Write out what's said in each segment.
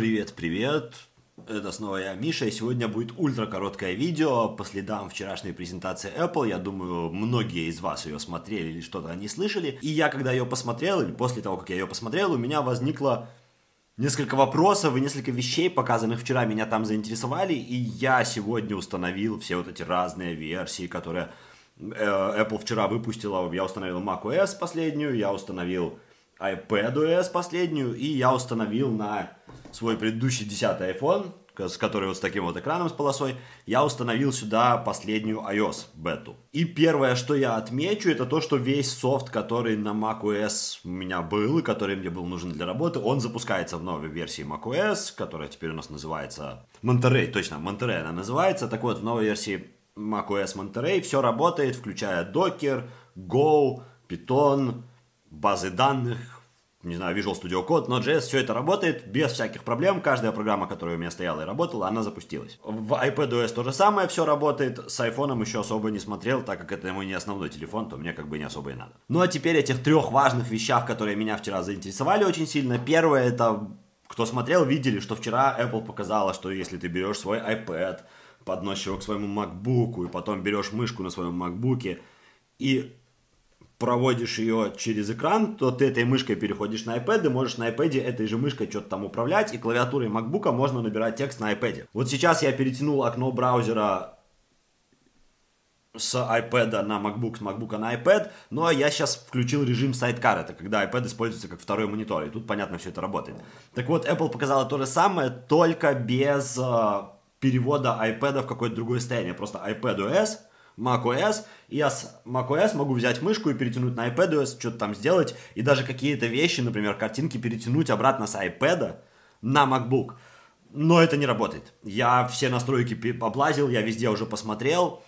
Привет, привет. Это снова я, Миша, и сегодня будет ультра короткое видео по следам вчерашней презентации Apple. Я думаю, многие из вас ее смотрели или что-то они слышали. И я, когда ее посмотрел, или после того, как я ее посмотрел, у меня возникло несколько вопросов и несколько вещей, показанных вчера, меня там заинтересовали. И я сегодня установил все вот эти разные версии, которые э, Apple вчера выпустила. Я установил macOS последнюю, я установил iPadOS последнюю, и я установил на свой предыдущий 10 iPhone, с который вот с таким вот экраном с полосой, я установил сюда последнюю iOS бету. И первое, что я отмечу, это то, что весь софт, который на macOS у меня был, и который мне был нужен для работы, он запускается в новой версии macOS, которая теперь у нас называется Monterey, точно, Monterey она называется. Так вот, в новой версии macOS Monterey все работает, включая Docker, Go, Python, базы данных, не знаю, Visual Studio Code, Node.js, все это работает без всяких проблем. Каждая программа, которая у меня стояла и работала, она запустилась. В iPadOS то же самое, все работает. С iPhone еще особо не смотрел, так как это мой не основной телефон, то мне как бы не особо и надо. Ну а теперь этих трех важных вещах, которые меня вчера заинтересовали очень сильно. Первое это, кто смотрел, видели, что вчера Apple показала, что если ты берешь свой iPad, подносишь его к своему MacBook, и потом берешь мышку на своем MacBook, и проводишь ее через экран, то ты этой мышкой переходишь на iPad, и можешь на iPad этой же мышкой что-то там управлять, и клавиатурой MacBook можно набирать текст на iPad. Вот сейчас я перетянул окно браузера с iPad на MacBook, с MacBook на iPad, но я сейчас включил режим Sidecar, это когда iPad используется как второй монитор, и тут, понятно, все это работает. Так вот, Apple показала то же самое, только без э, перевода iPad в какое-то другое состояние, просто iPadOS — macOS, и я с macOS могу взять мышку и перетянуть на iPadOS, что-то там сделать, и даже какие-то вещи, например, картинки перетянуть обратно с iPad на MacBook. Но это не работает. Я все настройки облазил, я везде уже посмотрел.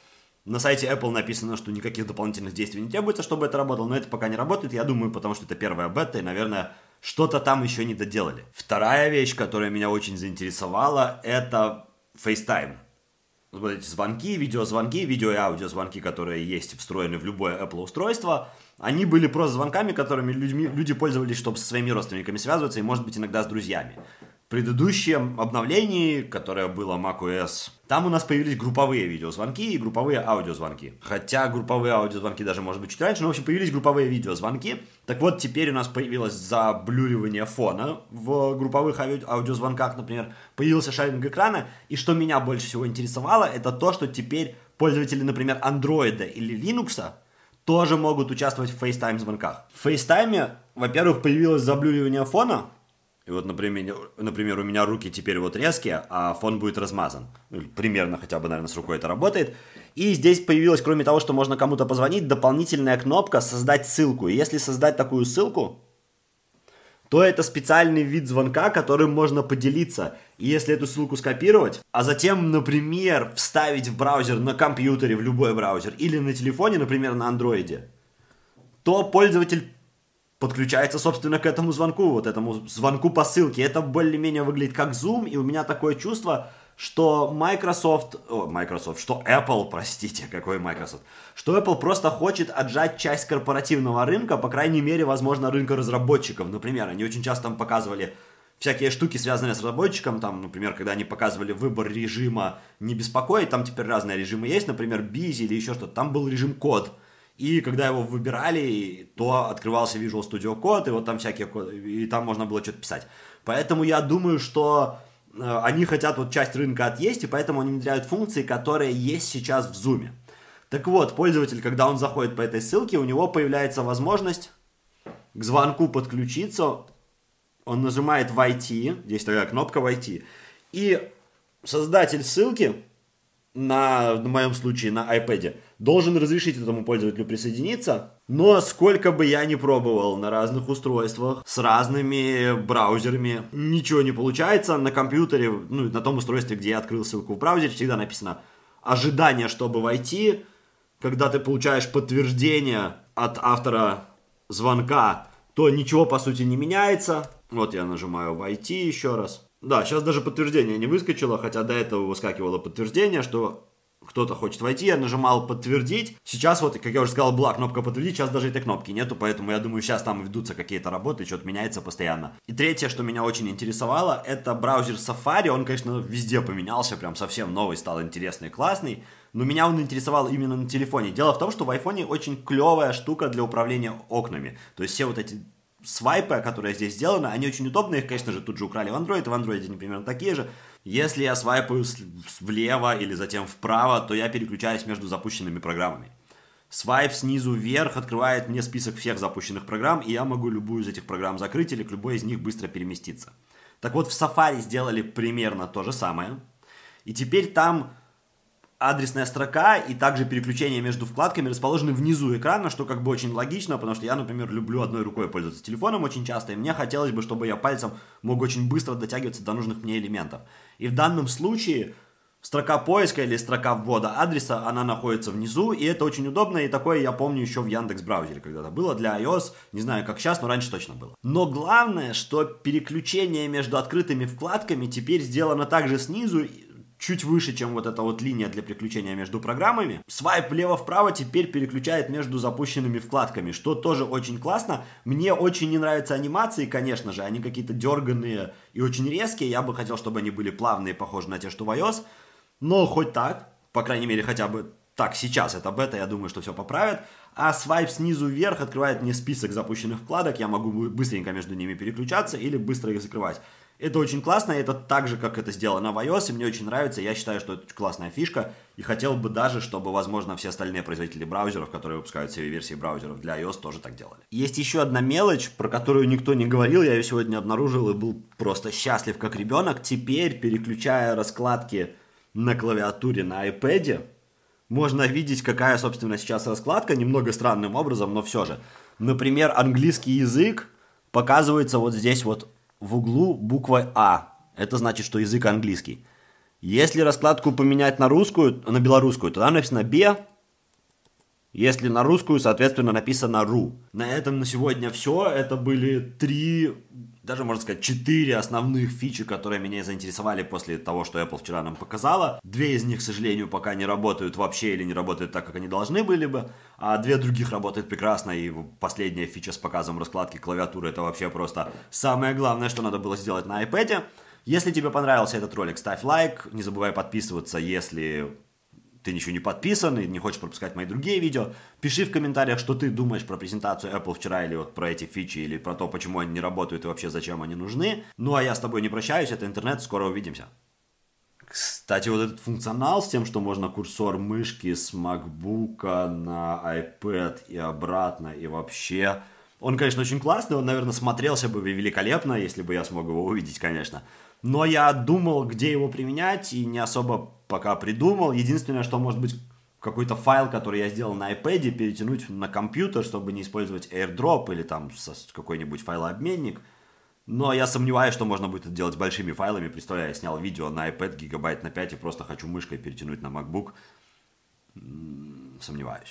На сайте Apple написано, что никаких дополнительных действий не требуется, чтобы это работало, но это пока не работает, я думаю, потому что это первая бета, и, наверное, что-то там еще не доделали. Вторая вещь, которая меня очень заинтересовала, это FaceTime вот эти звонки, видеозвонки, видео и аудиозвонки, которые есть встроены в любое Apple устройство, они были просто звонками, которыми людьми, люди пользовались, чтобы со своими родственниками связываться и, может быть, иногда с друзьями предыдущем обновлении, которое было macOS, там у нас появились групповые видеозвонки и групповые аудиозвонки. Хотя групповые аудиозвонки даже, может быть, чуть раньше, но, в общем, появились групповые видеозвонки. Так вот, теперь у нас появилось заблюривание фона в групповых ауди- аудиозвонках, например. Появился шаринг экрана. И что меня больше всего интересовало, это то, что теперь пользователи, например, Android или Linux тоже могут участвовать в FaceTime звонках. В FaceTime, во-первых, появилось заблюривание фона, и вот, например, например, у меня руки теперь вот резкие, а фон будет размазан. Ну, примерно хотя бы, наверное, с рукой это работает. И здесь появилась, кроме того, что можно кому-то позвонить, дополнительная кнопка «Создать ссылку». И если создать такую ссылку, то это специальный вид звонка, которым можно поделиться. И если эту ссылку скопировать, а затем, например, вставить в браузер на компьютере, в любой браузер, или на телефоне, например, на андроиде, то пользователь подключается, собственно, к этому звонку, вот этому звонку по ссылке. Это более-менее выглядит как Zoom, и у меня такое чувство, что Microsoft, о, Microsoft, что Apple, простите, какой Microsoft, что Apple просто хочет отжать часть корпоративного рынка, по крайней мере, возможно, рынка разработчиков. Например, они очень часто там показывали всякие штуки, связанные с разработчиком, там, например, когда они показывали выбор режима не беспокоить, там теперь разные режимы есть, например, Busy или еще что-то, там был режим код, и когда его выбирали, то открывался Visual Studio Code, и вот там всякие и там можно было что-то писать. Поэтому я думаю, что э, они хотят вот часть рынка отъесть, и поэтому они внедряют функции, которые есть сейчас в Zoom. Так вот, пользователь, когда он заходит по этой ссылке, у него появляется возможность к звонку подключиться. Он нажимает «Войти», здесь такая кнопка «Войти», и создатель ссылки на, в моем случае, на iPad, должен разрешить этому пользователю присоединиться. Но сколько бы я ни пробовал на разных устройствах, с разными браузерами, ничего не получается. На компьютере, ну, на том устройстве, где я открыл ссылку в браузере, всегда написано «Ожидание, чтобы войти». Когда ты получаешь подтверждение от автора звонка, то ничего, по сути, не меняется. Вот я нажимаю «Войти» еще раз. Да, сейчас даже подтверждение не выскочило, хотя до этого выскакивало подтверждение, что кто-то хочет войти, я нажимал подтвердить. Сейчас вот, как я уже сказал, была кнопка подтвердить, сейчас даже этой кнопки нету, поэтому я думаю, сейчас там ведутся какие-то работы, что-то меняется постоянно. И третье, что меня очень интересовало, это браузер Safari, он, конечно, везде поменялся, прям совсем новый, стал интересный, классный. Но меня он интересовал именно на телефоне. Дело в том, что в айфоне очень клевая штука для управления окнами. То есть все вот эти свайпы, которые здесь сделаны, они очень удобные. Их, конечно же, тут же украли в Android, в Android они примерно такие же. Если я свайпаю влево или затем вправо, то я переключаюсь между запущенными программами. Свайп снизу вверх открывает мне список всех запущенных программ, и я могу любую из этих программ закрыть или к любой из них быстро переместиться. Так вот, в Safari сделали примерно то же самое. И теперь там адресная строка и также переключение между вкладками расположены внизу экрана, что как бы очень логично, потому что я, например, люблю одной рукой пользоваться телефоном очень часто, и мне хотелось бы, чтобы я пальцем мог очень быстро дотягиваться до нужных мне элементов. И в данном случае строка поиска или строка ввода адреса, она находится внизу, и это очень удобно, и такое я помню еще в Яндекс браузере когда-то было для iOS, не знаю как сейчас, но раньше точно было. Но главное, что переключение между открытыми вкладками теперь сделано также снизу, чуть выше, чем вот эта вот линия для переключения между программами. Свайп влево-вправо теперь переключает между запущенными вкладками, что тоже очень классно. Мне очень не нравятся анимации, конечно же, они какие-то дерганные и очень резкие. Я бы хотел, чтобы они были плавные, похожи на те, что в iOS. Но хоть так, по крайней мере, хотя бы так, сейчас это бета, я думаю, что все поправят. А свайп снизу вверх открывает мне список запущенных вкладок, я могу быстренько между ними переключаться или быстро их закрывать. Это очень классно, это так же, как это сделано в iOS, и мне очень нравится, я считаю, что это классная фишка, и хотел бы даже, чтобы, возможно, все остальные производители браузеров, которые выпускают себе версии браузеров для iOS, тоже так делали. Есть еще одна мелочь, про которую никто не говорил, я ее сегодня обнаружил и был просто счастлив как ребенок. Теперь, переключая раскладки на клавиатуре на iPad, можно видеть, какая, собственно, сейчас раскладка, немного странным образом, но все же. Например, английский язык показывается вот здесь вот в углу буквой А. Это значит, что язык английский. Если раскладку поменять на русскую, на белорусскую, то там написано «бе», если на русскую, соответственно, написано «ру». На этом на сегодня все. Это были три, даже можно сказать, четыре основных фичи, которые меня заинтересовали после того, что Apple вчера нам показала. Две из них, к сожалению, пока не работают вообще или не работают так, как они должны были бы. А две других работают прекрасно. И последняя фича с показом раскладки клавиатуры это вообще просто самое главное, что надо было сделать на iPad. Если тебе понравился этот ролик, ставь лайк. Не забывай подписываться, если ты ничего не подписан и не хочешь пропускать мои другие видео, пиши в комментариях, что ты думаешь про презентацию Apple вчера или вот про эти фичи, или про то, почему они не работают и вообще зачем они нужны. Ну а я с тобой не прощаюсь, это интернет, скоро увидимся. Кстати, вот этот функционал с тем, что можно курсор мышки с MacBook на iPad и обратно, и вообще... Он, конечно, очень классный, он, наверное, смотрелся бы великолепно, если бы я смог его увидеть, конечно. Но я думал, где его применять, и не особо пока придумал. Единственное, что может быть какой-то файл, который я сделал на iPad, перетянуть на компьютер, чтобы не использовать AirDrop или там какой-нибудь файлообменник. Но я сомневаюсь, что можно будет это делать с большими файлами. Представляю, я снял видео на iPad гигабайт на 5 и просто хочу мышкой перетянуть на MacBook. Сомневаюсь.